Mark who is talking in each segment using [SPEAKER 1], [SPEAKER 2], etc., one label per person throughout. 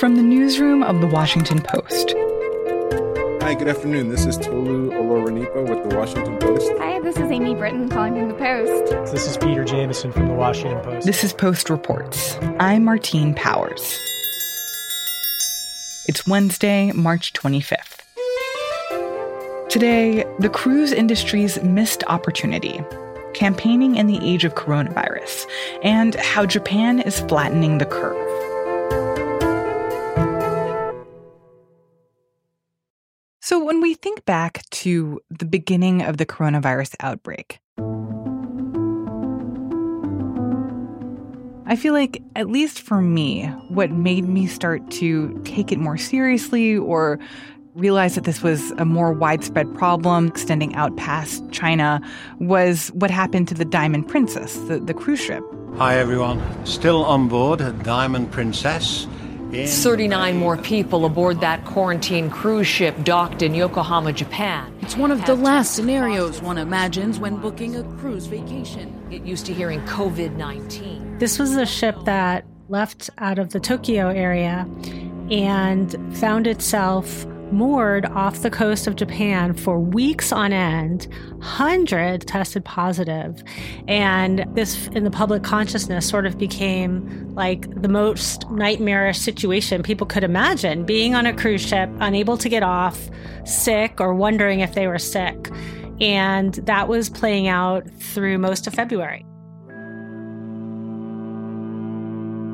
[SPEAKER 1] From the newsroom of The Washington Post.
[SPEAKER 2] Hi, good afternoon. This is Tolu Olorunnipa with The Washington Post.
[SPEAKER 3] Hi, this is Amy Brittain calling from The Post.
[SPEAKER 4] This is Peter Jamison from The Washington Post.
[SPEAKER 1] This is Post Reports. I'm Martine Powers. It's Wednesday, March 25th. Today, the cruise industry's missed opportunity, campaigning in the age of coronavirus, and how Japan is flattening the curve. Think back to the beginning of the coronavirus outbreak, I feel like, at least for me, what made me start to take it more seriously or realize that this was a more widespread problem extending out past China was what happened to the Diamond Princess, the, the cruise ship.
[SPEAKER 5] Hi, everyone. Still on board Diamond Princess.
[SPEAKER 6] 39 more people aboard that quarantine cruise ship docked in Yokohama, Japan.
[SPEAKER 7] It's one of the last scenarios one imagines when booking a cruise vacation.
[SPEAKER 6] Get used to hearing COVID 19.
[SPEAKER 8] This was a ship that left out of the Tokyo area and found itself moored off the coast of Japan for weeks on end. Hundreds tested positive. And this, in the public consciousness, sort of became like the most nightmarish situation people could imagine being on a cruise ship, unable to get off, sick, or wondering if they were sick. And that was playing out through most of February.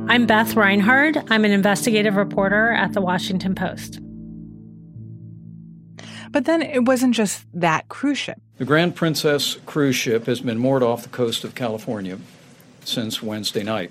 [SPEAKER 8] I'm Beth Reinhard. I'm an investigative reporter at the Washington Post.
[SPEAKER 1] But then it wasn't just that cruise ship.
[SPEAKER 9] The Grand Princess cruise ship has been moored off the coast of California since Wednesday night.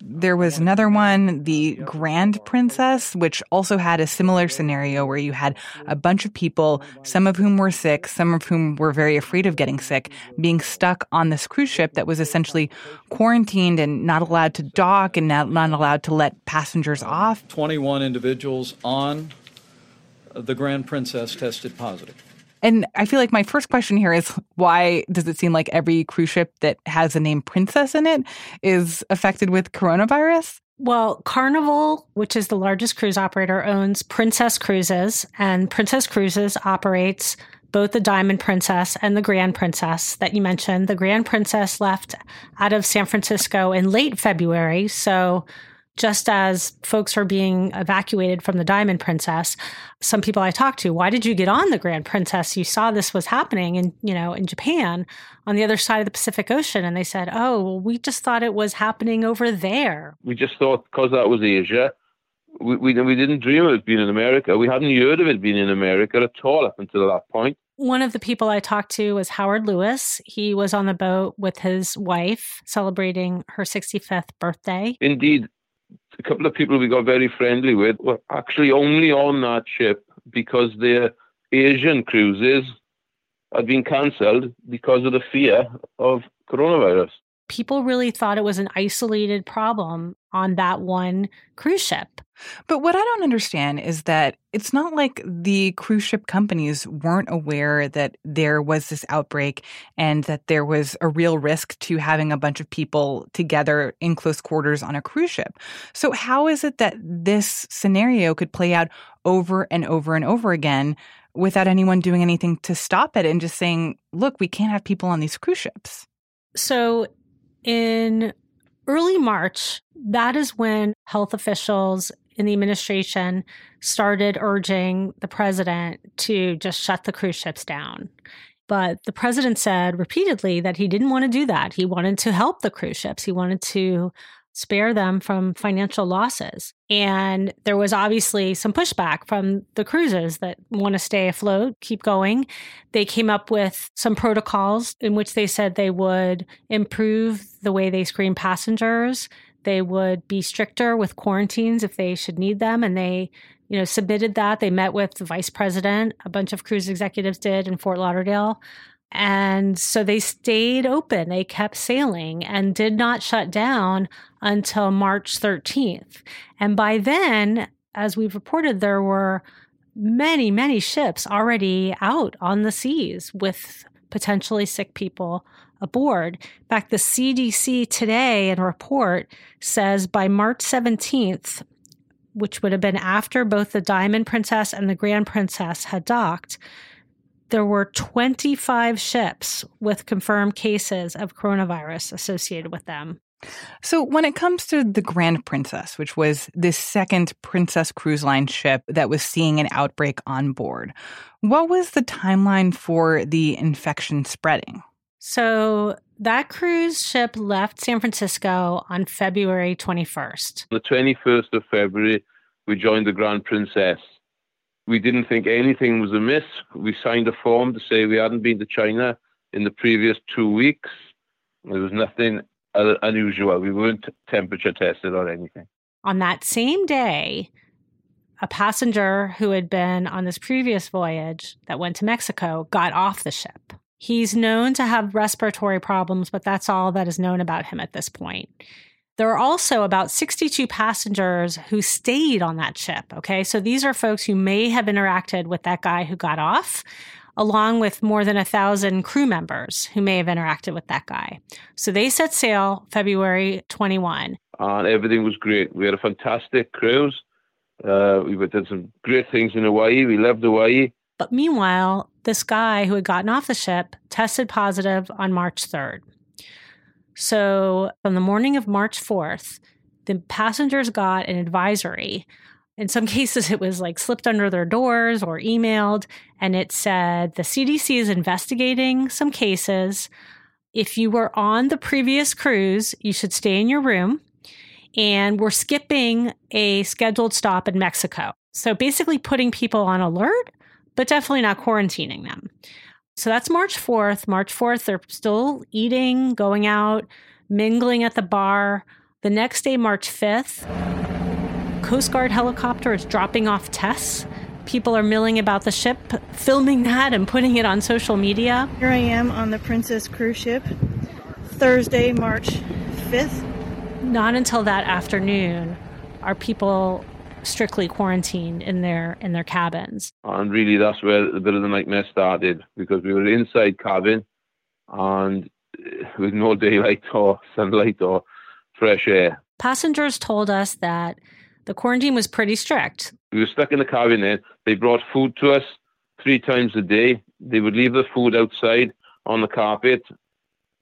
[SPEAKER 1] There was another one, the Grand Princess, which also had a similar scenario where you had a bunch of people, some of whom were sick, some of whom were very afraid of getting sick, being stuck on this cruise ship that was essentially quarantined and not allowed to dock and not, not allowed to let passengers off.
[SPEAKER 9] 21 individuals on the Grand Princess tested positive.
[SPEAKER 1] And I feel like my first question here is why does it seem like every cruise ship that has the name Princess in it is affected with coronavirus?
[SPEAKER 8] Well, Carnival, which is the largest cruise operator, owns Princess Cruises, and Princess Cruises operates both the Diamond Princess and the Grand Princess that you mentioned. The Grand Princess left out of San Francisco in late February, so just as folks are being evacuated from the Diamond Princess, some people I talked to, why did you get on the Grand Princess? You saw this was happening in, you know, in Japan on the other side of the Pacific Ocean. And they said, oh, well, we just thought it was happening over there.
[SPEAKER 10] We just thought because that was Asia, we, we, we didn't dream of it being in America. We hadn't heard of it being in America at all up until that point.
[SPEAKER 8] One of the people I talked to was Howard Lewis. He was on the boat with his wife celebrating her 65th birthday.
[SPEAKER 10] Indeed, a couple of people we got very friendly with were actually only on that ship because their Asian cruises had been cancelled because of the fear of coronavirus.
[SPEAKER 8] People really thought it was an isolated problem on that one cruise ship.
[SPEAKER 1] But what I don't understand is that it's not like the cruise ship companies weren't aware that there was this outbreak and that there was a real risk to having a bunch of people together in close quarters on a cruise ship. So, how is it that this scenario could play out over and over and over again without anyone doing anything to stop it and just saying, look, we can't have people on these cruise ships?
[SPEAKER 8] So, in early March, that is when health officials in the administration started urging the president to just shut the cruise ships down. But the president said repeatedly that he didn't want to do that. He wanted to help the cruise ships. He wanted to spare them from financial losses. And there was obviously some pushback from the cruises that want to stay afloat, keep going. They came up with some protocols in which they said they would improve the way they screen passengers. They would be stricter with quarantines if they should need them. And they, you know, submitted that. They met with the vice president, a bunch of cruise executives did in Fort Lauderdale. And so they stayed open. They kept sailing and did not shut down until March 13th. And by then, as we've reported, there were many, many ships already out on the seas with potentially sick people aboard. In fact, the CDC today in report says by March 17th, which would have been after both the Diamond Princess and the Grand Princess had docked, there were 25 ships with confirmed cases of coronavirus associated with them.
[SPEAKER 1] So, when it comes to the Grand Princess, which was the second Princess Cruise Line ship that was seeing an outbreak on board, what was the timeline for the infection spreading?
[SPEAKER 8] So, that cruise ship left San Francisco on February 21st.
[SPEAKER 10] The 21st of February, we joined the Grand Princess. We didn't think anything was amiss. We signed a form to say we hadn't been to China in the previous two weeks. There was nothing uh, unusual. We weren't temperature tested or anything.
[SPEAKER 8] On that same day, a passenger who had been on this previous voyage that went to Mexico got off the ship. He's known to have respiratory problems, but that's all that is known about him at this point. There are also about 62 passengers who stayed on that ship. Okay. So these are folks who may have interacted with that guy who got off, along with more than a thousand crew members who may have interacted with that guy. So they set sail February 21.
[SPEAKER 10] And everything was great. We had a fantastic cruise. Uh, we did some great things in Hawaii. We loved Hawaii.
[SPEAKER 8] But meanwhile, this guy who had gotten off the ship tested positive on March 3rd. So on the morning of March 4th, the passengers got an advisory in some cases, it was like slipped under their doors or emailed, and it said the CDC is investigating some cases. If you were on the previous cruise, you should stay in your room. And we're skipping a scheduled stop in Mexico. So basically, putting people on alert, but definitely not quarantining them. So that's March 4th. March 4th, they're still eating, going out, mingling at the bar. The next day, March 5th, Coast Guard helicopter is dropping off tests. People are milling about the ship, filming that and putting it on social media.
[SPEAKER 11] Here I am on the Princess cruise ship, Thursday, March 5th.
[SPEAKER 8] Not until that afternoon are people strictly quarantined in their in their cabins.
[SPEAKER 10] And really, that's where a bit of the nightmare started because we were inside cabin and eh, with no daylight or sunlight or fresh air.
[SPEAKER 8] Passengers told us that the quarantine was pretty strict.
[SPEAKER 10] We were stuck in the cabin there. They brought food to us three times a day. They would leave the food outside on the carpet,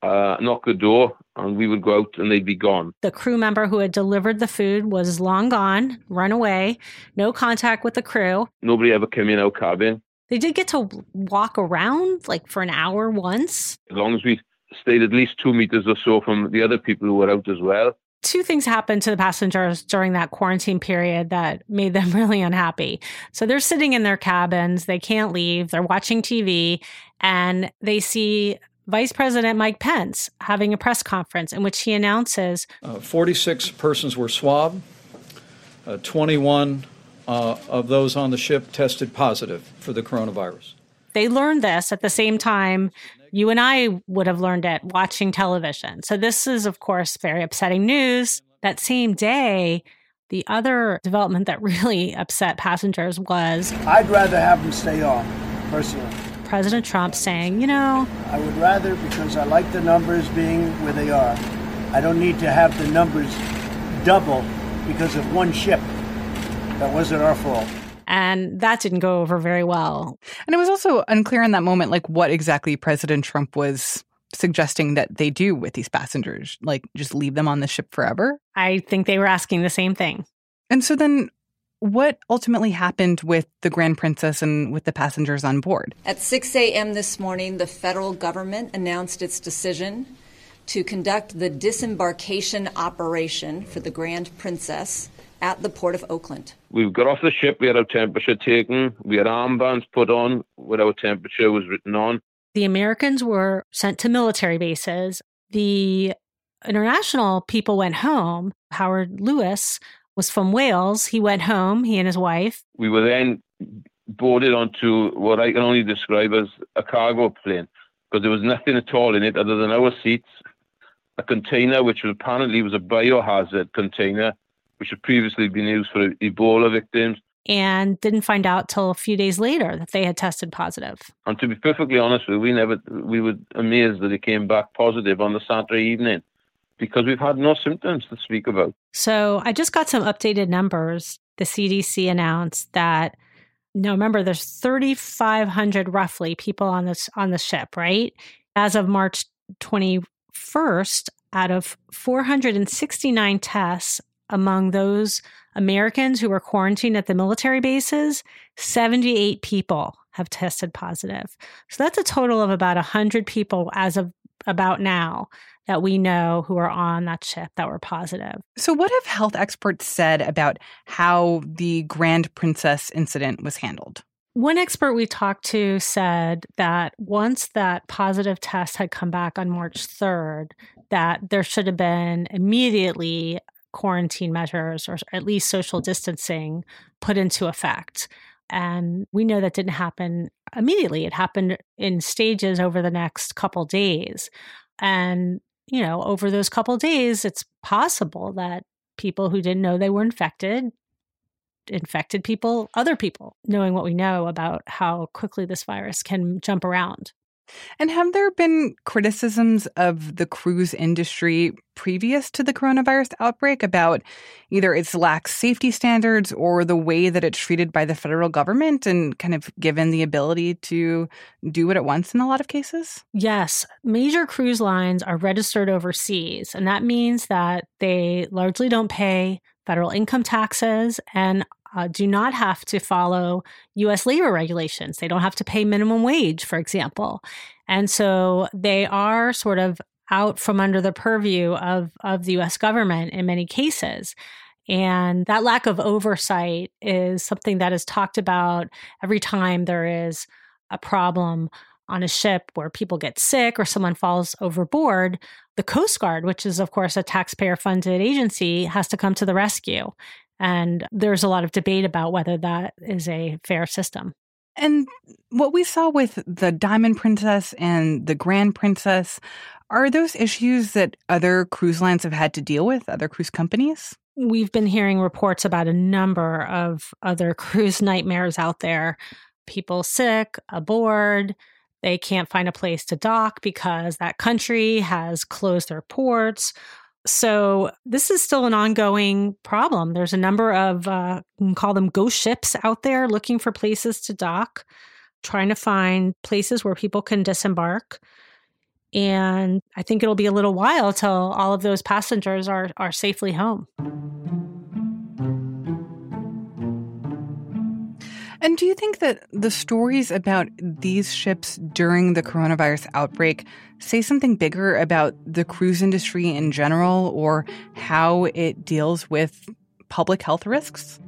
[SPEAKER 10] uh, knock the door, and we would go out and they'd be gone.
[SPEAKER 8] The crew member who had delivered the food was long gone, run away, no contact with the crew.
[SPEAKER 10] Nobody ever came in our cabin.
[SPEAKER 8] They did get to walk around like for an hour once.
[SPEAKER 10] As long as we stayed at least two meters or so from the other people who were out as well
[SPEAKER 8] two things happened to the passengers during that quarantine period that made them really unhappy. So they're sitting in their cabins, they can't leave, they're watching TV, and they see Vice President Mike Pence having a press conference in which he announces
[SPEAKER 9] uh, 46 persons were swabbed, uh, 21 uh, of those on the ship tested positive for the coronavirus.
[SPEAKER 8] They learned this at the same time you and I would have learned it watching television. So this is, of course, very upsetting news. That same day, the other development that really upset passengers was
[SPEAKER 12] I'd rather have them stay on, personally.
[SPEAKER 8] President Trump saying, you know,
[SPEAKER 12] I would rather because I like the numbers being where they are. I don't need to have the numbers double because of one ship. That wasn't our fault.
[SPEAKER 8] And that didn't go over very well.
[SPEAKER 1] And it was also unclear in that moment, like what exactly President Trump was suggesting that they do with these passengers, like just leave them on the ship forever.
[SPEAKER 8] I think they were asking the same thing.
[SPEAKER 1] And so then what ultimately happened with the Grand Princess and with the passengers on board?
[SPEAKER 13] At 6 a.m. this morning, the federal government announced its decision to conduct the disembarkation operation for the Grand Princess at the Port of Oakland.
[SPEAKER 10] We got off the ship, we had our temperature taken, we had armbands put on where our temperature was written on.
[SPEAKER 8] The Americans were sent to military bases. The international people went home. Howard Lewis was from Wales. He went home, he and his wife.
[SPEAKER 10] We were then boarded onto what I can only describe as a cargo plane because there was nothing at all in it other than our seats, a container which was apparently was a biohazard container which had previously been used for Ebola victims.
[SPEAKER 8] And didn't find out till a few days later that they had tested positive.
[SPEAKER 10] And to be perfectly honest with you, we never we were amazed that it came back positive on the Saturday evening because we've had no symptoms to speak about.
[SPEAKER 8] So I just got some updated numbers. the CDC announced that no, remember there's 3,500 roughly people on this on the ship, right? As of March 21st, out of 469 tests among those Americans who were quarantined at the military bases, 78 people have tested positive. So that's a total of about 100 people as of about now that we know who are on that ship that were positive.
[SPEAKER 1] So, what have health experts said about how the Grand Princess incident was handled?
[SPEAKER 8] One expert we talked to said that once that positive test had come back on March 3rd, that there should have been immediately quarantine measures or at least social distancing put into effect. And we know that didn't happen immediately. It happened in stages over the next couple days. And you know, over those couple days, it's possible that people who didn't know they were infected infected people, other people, knowing what we know about how quickly this virus can jump around.
[SPEAKER 1] And have there been criticisms of the cruise industry previous to the coronavirus outbreak about either its lax safety standards or the way that it's treated by the federal government and kind of given the ability to do what it wants in a lot of cases?
[SPEAKER 8] Yes. Major cruise lines are registered overseas, and that means that they largely don't pay federal income taxes and uh, do not have to follow US labor regulations. They don't have to pay minimum wage, for example. And so they are sort of out from under the purview of, of the US government in many cases. And that lack of oversight is something that is talked about every time there is a problem on a ship where people get sick or someone falls overboard. The Coast Guard, which is, of course, a taxpayer funded agency, has to come to the rescue. And there's a lot of debate about whether that is a fair system.
[SPEAKER 1] And what we saw with the Diamond Princess and the Grand Princess, are those issues that other cruise lines have had to deal with, other cruise companies?
[SPEAKER 8] We've been hearing reports about a number of other cruise nightmares out there. People sick, aboard, they can't find a place to dock because that country has closed their ports so this is still an ongoing problem. There's a number of, uh, you can call them ghost ships out there looking for places to dock, trying to find places where people can disembark. And I think it'll be a little while till all of those passengers are, are safely home.
[SPEAKER 1] And do you think that the stories about these ships during the coronavirus outbreak say something bigger about the cruise industry in general or how it deals with public health risks?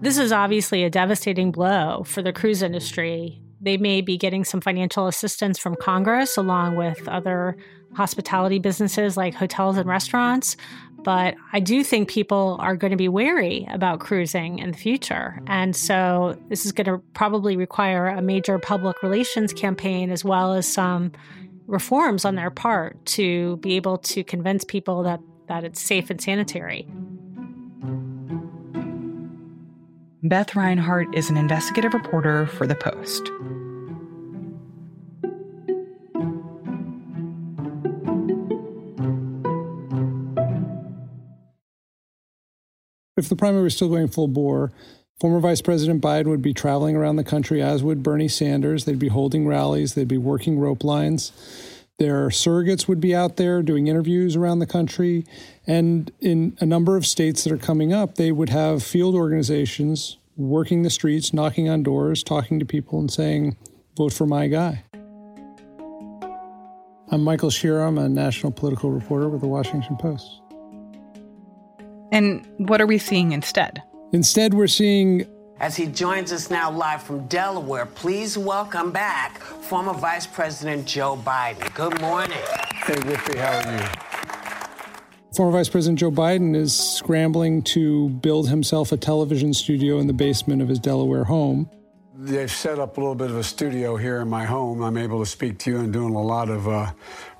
[SPEAKER 8] This is obviously a devastating blow for the cruise industry. They may be getting some financial assistance from Congress along with other hospitality businesses like hotels and restaurants, but I do think people are going to be wary about cruising in the future. Mm-hmm. And so this is going to probably require a major public relations campaign as well as some reforms on their part to be able to convince people that, that it's safe and sanitary.
[SPEAKER 1] Beth Reinhard is an investigative reporter for The Post.
[SPEAKER 14] If the primary was still going full bore, former Vice President Biden would be traveling around the country, as would Bernie Sanders. They'd be holding rallies, they'd be working rope lines. Their surrogates would be out there doing interviews around the country. And in a number of states that are coming up, they would have field organizations working the streets, knocking on doors, talking to people, and saying, vote for my guy. I'm Michael Scherer. I'm a national political reporter with the Washington Post.
[SPEAKER 1] And what are we seeing instead?
[SPEAKER 14] Instead, we're seeing.
[SPEAKER 15] As he joins us now live from Delaware, please welcome back former Vice President Joe Biden. Good morning.
[SPEAKER 16] Hey, Whoopi, how are you?
[SPEAKER 14] Former Vice President Joe Biden is scrambling to build himself a television studio in the basement of his Delaware home.
[SPEAKER 16] They've set up a little bit of a studio here in my home. I'm able to speak to you and doing a lot of uh,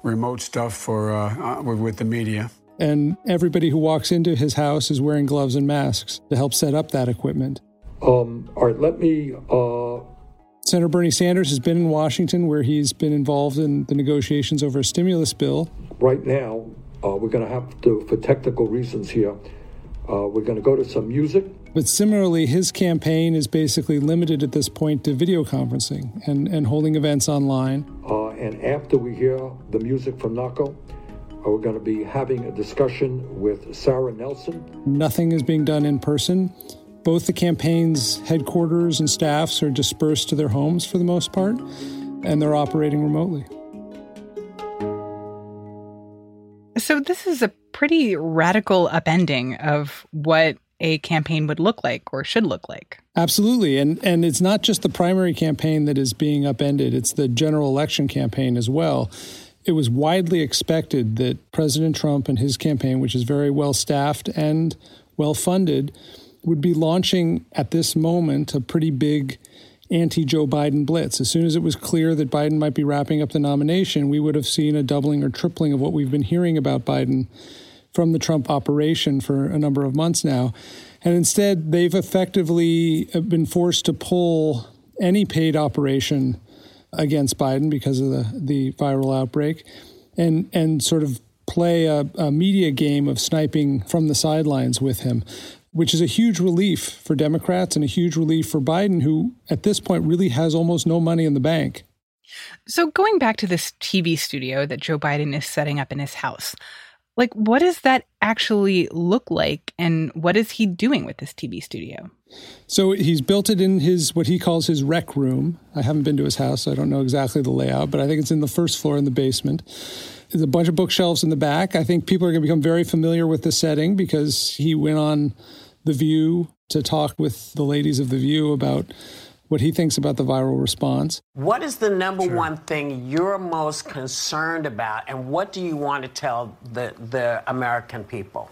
[SPEAKER 16] remote stuff for uh, uh, with the media
[SPEAKER 14] and everybody who walks into his house is wearing gloves and masks to help set up that equipment.
[SPEAKER 17] Um, all right, let me. Uh...
[SPEAKER 14] Senator Bernie Sanders has been in Washington where he's been involved in the negotiations over a stimulus bill.
[SPEAKER 17] Right now, uh, we're going to have to, for technical reasons here, Uh, we're going to go to some music.
[SPEAKER 14] But similarly, his campaign is basically limited at this point to video conferencing and, and holding events online.
[SPEAKER 17] Uh, and after we hear the music from Nako, uh, we're going to be having a discussion with Sarah Nelson.
[SPEAKER 14] Nothing is being done in person. Both the campaign's headquarters and staffs are dispersed to their homes for the most part, and they're operating remotely.
[SPEAKER 1] So, this is a pretty radical upending of what a campaign would look like or should look like.
[SPEAKER 14] Absolutely. And and it's not just the primary campaign that is being upended, it's the general election campaign as well. It was widely expected that President Trump and his campaign, which is very well staffed and well funded, would be launching at this moment a pretty big anti Joe Biden blitz. As soon as it was clear that Biden might be wrapping up the nomination, we would have seen a doubling or tripling of what we've been hearing about Biden from the Trump operation for a number of months now. And instead, they've effectively been forced to pull any paid operation against Biden because of the, the viral outbreak and, and sort of play a, a media game of sniping from the sidelines with him which is a huge relief for Democrats and a huge relief for Biden, who at this point really has almost no money in the bank.
[SPEAKER 1] So, going back to this TV studio that Joe Biden is setting up in his house, like what does that actually look like and what is he doing with this TV studio?
[SPEAKER 14] So he's built it in his what he calls his rec room. I haven't been to his house, so I don't know exactly the layout, but I think it's in the first floor in the basement. There's a bunch of bookshelves in the back. I think people are going to become very familiar with the setting because he went on The View to talk with the ladies of The View about what he thinks about the viral response.
[SPEAKER 15] What is the number sure. one thing you're most concerned about, and what do you want to tell the, the American people?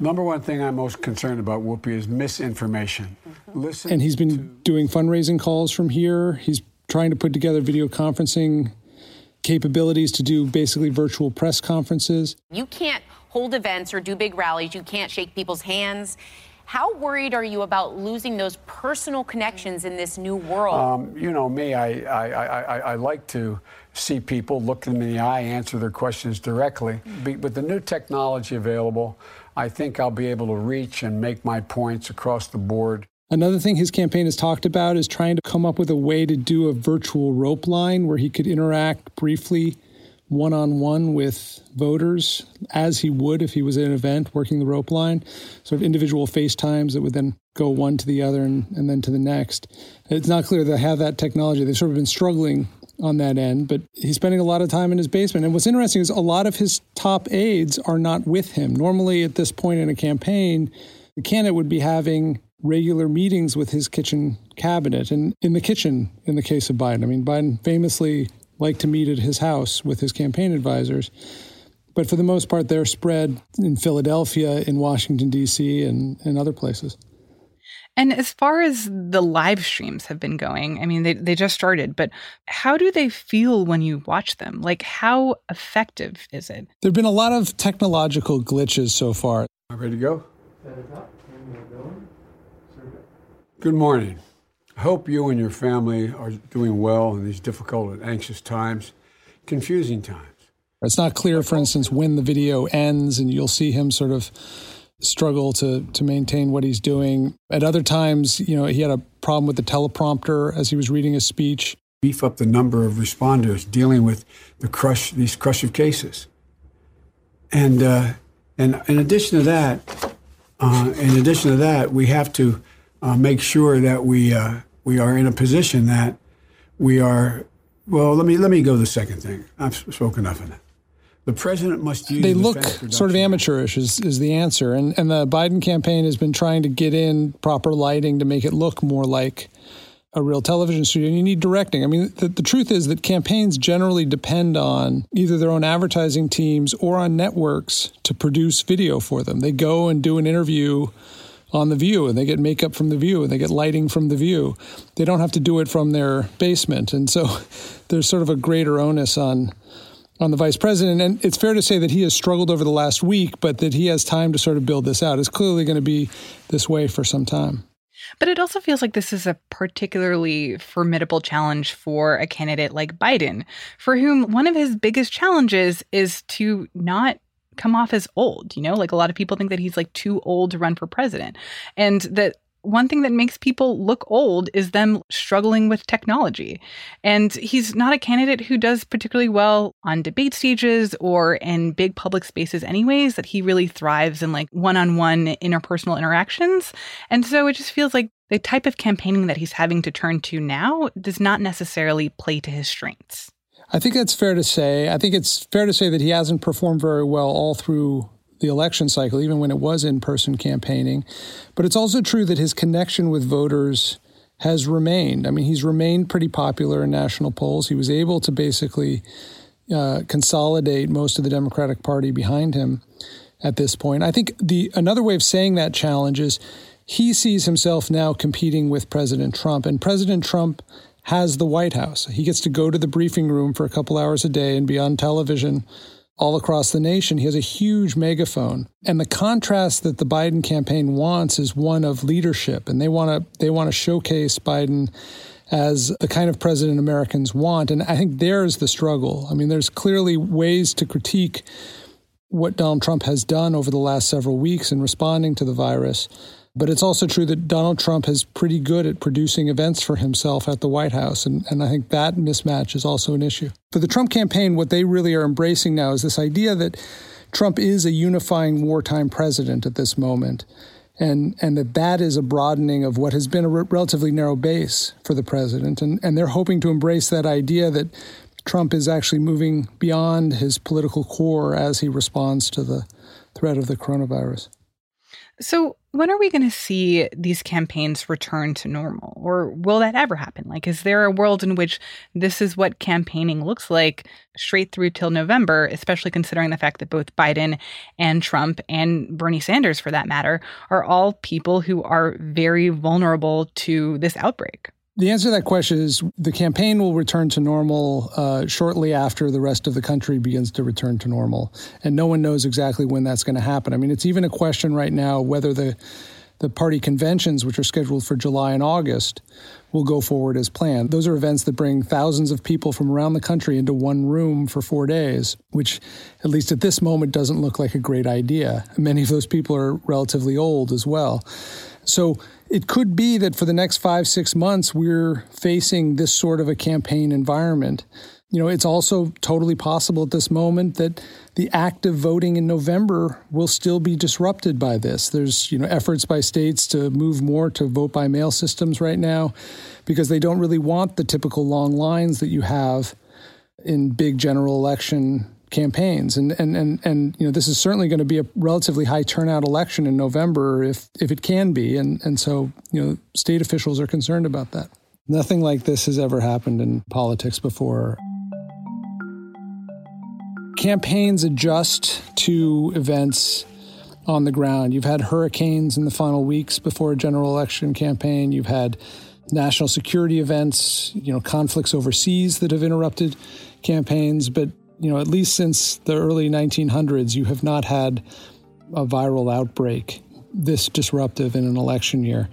[SPEAKER 16] Number one thing I'm most concerned about, Whoopi, is misinformation.
[SPEAKER 14] Mm-hmm. Listen and he's been to... doing fundraising calls from here. He's trying to put together video conferencing capabilities to do basically virtual press conferences.
[SPEAKER 18] You can't hold events or do big rallies. You can't shake people's hands. How worried are you about losing those personal connections in this new world?
[SPEAKER 16] Um, you know me, I, I, I, I, like to see people, look them in the eye, answer their questions directly. With the new technology available, I think I'll be able to reach and make my points across the board.
[SPEAKER 14] Another thing his campaign has talked about is trying to come up with a way to do a virtual rope line where he could interact briefly one on one with voters as he would if he was at an event working the rope line, sort of individual FaceTimes that would then go one to the other and, and then to the next. It's not clear they have that technology. They've sort of been struggling on that end, but he's spending a lot of time in his basement. And what's interesting is a lot of his top aides are not with him. Normally, at this point in a campaign, the candidate would be having regular meetings with his kitchen cabinet and in the kitchen in the case of Biden. I mean, Biden famously like to meet at his house with his campaign advisors. But for the most part, they're spread in Philadelphia, in Washington, D.C., and, and other places.
[SPEAKER 1] And as far as the live streams have been going, I mean, they, they just started, but how do they feel when you watch them? Like, how effective is it?
[SPEAKER 14] There have been a lot of technological glitches so far.
[SPEAKER 16] Ready to go? Good morning. I hope you and your family are doing well in these difficult and anxious times, confusing times.
[SPEAKER 14] It's not clear, for instance, when the video ends, and you'll see him sort of struggle to to maintain what he's doing. At other times, you know, he had a problem with the teleprompter as he was reading a speech.
[SPEAKER 16] Beef up the number of responders dealing with the crush these crush of cases. And uh, and in addition to that, uh, in addition to that, we have to uh, make sure that we uh, we are in a position that we are. Well, let me let me go to the second thing. I've spoken enough of that. The president must use.
[SPEAKER 14] They look sort of amateurish, is, is the answer, and and the Biden campaign has been trying to get in proper lighting to make it look more like a real television studio. And you need directing. I mean, the, the truth is that campaigns generally depend on either their own advertising teams or on networks to produce video for them. They go and do an interview on the view and they get makeup from the view and they get lighting from the view. They don't have to do it from their basement. And so there's sort of a greater onus on on the vice president. And it's fair to say that he has struggled over the last week, but that he has time to sort of build this out. It's clearly going to be this way for some time.
[SPEAKER 1] But it also feels like this is a particularly formidable challenge for a candidate like Biden, for whom one of his biggest challenges is to not come off as old, you know? Like a lot of people think that he's like too old to run for president. And that one thing that makes people look old is them struggling with technology. And he's not a candidate who does particularly well on debate stages or in big public spaces, anyways, that he really thrives in like one on one interpersonal interactions. And so it just feels like the type of campaigning that he's having to turn to now does not necessarily play to his strengths.
[SPEAKER 14] I think that's fair to say. I think it's fair to say that he hasn't performed very well all through the election cycle, even when it was in person campaigning. But it's also true that his connection with voters has remained. I mean, he's remained pretty popular in national polls. He was able to basically uh, consolidate most of the Democratic Party behind him at this point. I think the another way of saying that challenge is he sees himself now competing with President Trump, and President Trump has the White House. He gets to go to the briefing room for a couple hours a day and be on television all across the nation. He has a huge megaphone. And the contrast that the Biden campaign wants is one of leadership. And they want to they want to showcase Biden as the kind of president Americans want. And I think there's the struggle. I mean, there's clearly ways to critique what Donald Trump has done over the last several weeks in responding to the virus. But it's also true that Donald Trump is pretty good at producing events for himself at the White House. And, and I think that mismatch is also an issue. For the Trump campaign, what they really are embracing now is this idea that Trump is a unifying wartime president at this moment. And, and that that is a broadening of what has been a relatively narrow base for the president. And, and they're hoping to embrace that idea that Trump is actually moving beyond his political core as he responds to the threat of the coronavirus.
[SPEAKER 1] So, when are we going to see these campaigns return to normal? Or will that ever happen? Like, is there a world in which this is what campaigning looks like straight through till November, especially considering the fact that both Biden and Trump and Bernie Sanders, for that matter, are all people who are very vulnerable to this outbreak?
[SPEAKER 14] The answer to that question is the campaign will return to normal uh, shortly after the rest of the country begins to return to normal. And no one knows exactly when that's going to happen. I mean, it's even a question right now whether the the party conventions, which are scheduled for July and August, will go forward as planned. Those are events that bring thousands of people from around the country into one room for four days, which, at least at this moment, doesn't look like a great idea. Many of those people are relatively old as well. So it could be that for the next five, six months, we're facing this sort of a campaign environment. You know, it's also totally possible at this moment that the active voting in November will still be disrupted by this. There's, you know, efforts by states to move more to vote by mail systems right now because they don't really want the typical long lines that you have in big general election campaigns. And, and, and, and you know, this is certainly going to be a relatively high turnout election in November if, if it can be. And, and so, you know, state officials are concerned about that. Nothing like this has ever happened in politics before. Campaigns adjust to events on the ground. You've had hurricanes in the final weeks before a general election campaign. You've had national security events, you know, conflicts overseas that have interrupted campaigns. But you know, at least since the early 1900s, you have not had a viral outbreak this disruptive in an election year.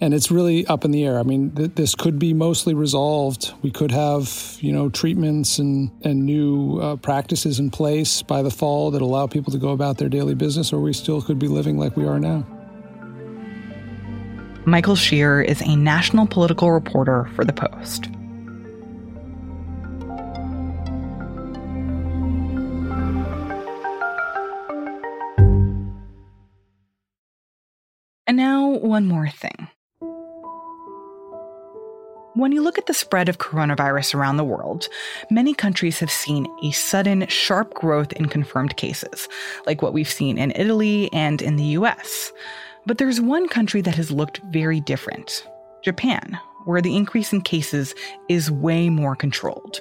[SPEAKER 14] And it's really up in the air. I mean, th- this could be mostly resolved. We could have, you know, treatments and, and new uh, practices in place by the fall that allow people to go about their daily business, or we still could be living like we are now.
[SPEAKER 1] Michael Scherer is a national political reporter for The Post. Now, one more thing. When you look at the spread of coronavirus around the world, many countries have seen a sudden, sharp growth in confirmed cases, like what we've seen in Italy and in the US. But there's one country that has looked very different Japan, where the increase in cases is way more controlled.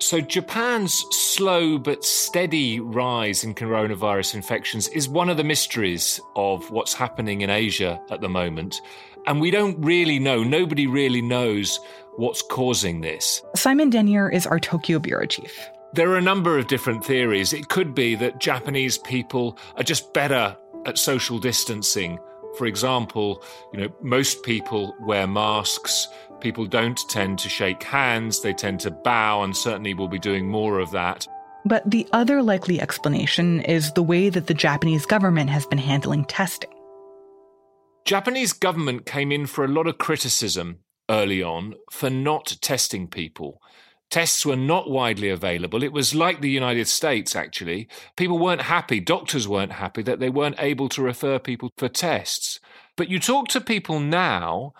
[SPEAKER 19] So, Japan's slow but steady rise in coronavirus infections is one of the mysteries of what's happening in Asia at the moment. And we don't really know, nobody really knows what's causing this.
[SPEAKER 1] Simon Denyer is our Tokyo bureau chief.
[SPEAKER 19] There are a number of different theories. It could be that Japanese people are just better at social distancing. For example, you know, most people wear masks People don't tend to shake hands, they tend to bow, and certainly we'll be doing more of that.
[SPEAKER 1] But the other likely explanation is the way that the Japanese government has been handling testing.
[SPEAKER 19] Japanese government came in for a lot of criticism early on for not testing people. Tests were not widely available. It was like the United States, actually. People weren't happy, doctors weren't happy that they weren't able to refer people for tests. But you talk to people now,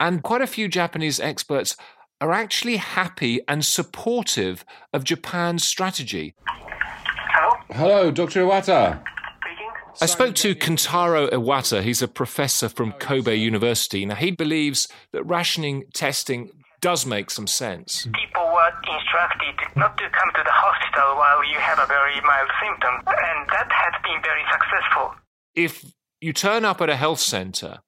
[SPEAKER 19] and quite a few Japanese experts are actually happy and supportive of Japan's strategy.
[SPEAKER 20] Hello?
[SPEAKER 21] Hello, Dr. Iwata.
[SPEAKER 19] I spoke to Kentaro Iwata. He's a professor from Kobe University. Now, he believes that rationing testing does make some sense.
[SPEAKER 20] People were instructed not to come to the hospital while you have a very mild symptom, and that has been very successful.
[SPEAKER 19] If you turn up at a health center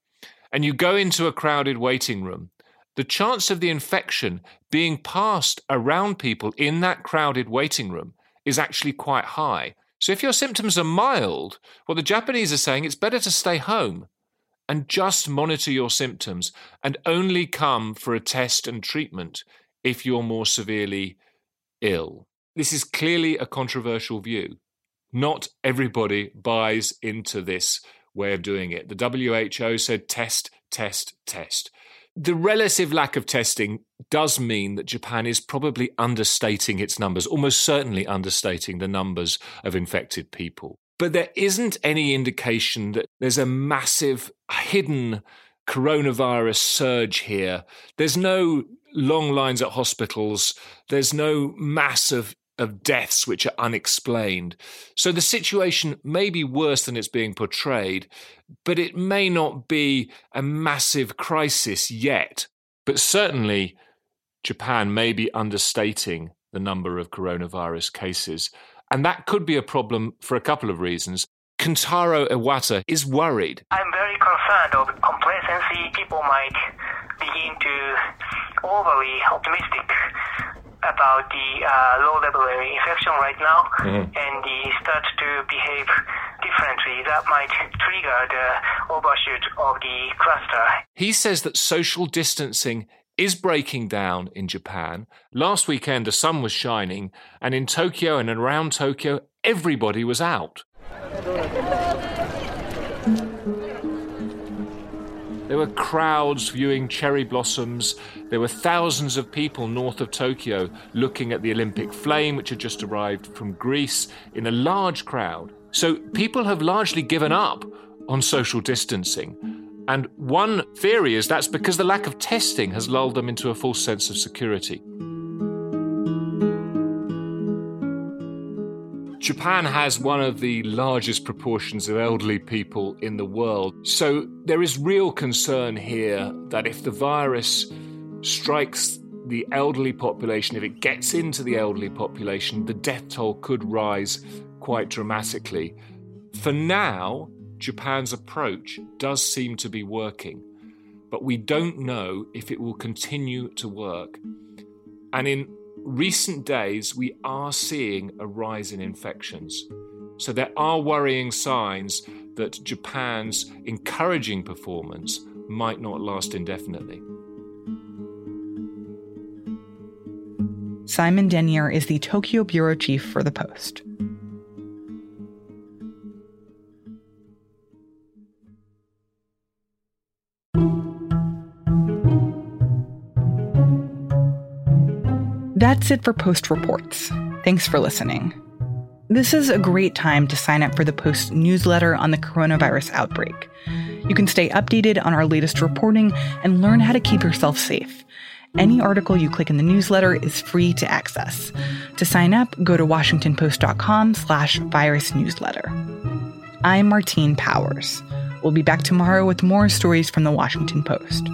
[SPEAKER 19] and you go into a crowded waiting room, the chance of the infection being passed around people in that crowded waiting room is actually quite high. So if your symptoms are mild, well, the Japanese are saying it's better to stay home and just monitor your symptoms and only come for a test and treatment if you're more severely ill. This is clearly a controversial view. Not everybody buys into this way of doing it. The WHO said test, test, test. The relative lack of testing does mean that Japan is probably understating its numbers, almost certainly understating the numbers of infected people. But there isn't any indication that there's a massive hidden coronavirus surge here. There's no long lines at hospitals. There's no massive of deaths which are unexplained. So the situation may be worse than it's being portrayed, but it may not be a massive crisis yet. But certainly, Japan may be understating the number of coronavirus cases. And that could be a problem for a couple of reasons. Kentaro Iwata is worried.
[SPEAKER 20] I'm very concerned of complacency. People might begin to overly optimistic about the uh, low level infection right now mm-hmm. and the start to behave differently, that might trigger the overshoot of the cluster.
[SPEAKER 19] He says that social distancing is breaking down in Japan. Last weekend, the sun was shining, and in Tokyo and around Tokyo, everybody was out. There were crowds viewing cherry blossoms. There were thousands of people north of Tokyo looking at the Olympic flame, which had just arrived from Greece, in a large crowd. So people have largely given up on social distancing. And one theory is that's because the lack of testing has lulled them into a false sense of security. Japan has one of the largest proportions of elderly people in the world. So there is real concern here that if the virus strikes the elderly population, if it gets into the elderly population, the death toll could rise quite dramatically. For now, Japan's approach does seem to be working, but we don't know if it will continue to work. And in recent days, we are seeing a rise in infections. So there are worrying signs that Japan's encouraging performance might not last indefinitely.
[SPEAKER 1] Simon Denyer is the Tokyo bureau chief for The Post. That's it for Post Reports. Thanks for listening. This is a great time to sign up for the Post newsletter on the coronavirus outbreak. You can stay updated on our latest reporting and learn how to keep yourself safe. Any article you click in the newsletter is free to access. To sign up, go to washingtonpost.com slash virus newsletter. I'm Martine Powers. We'll be back tomorrow with more stories from the Washington Post.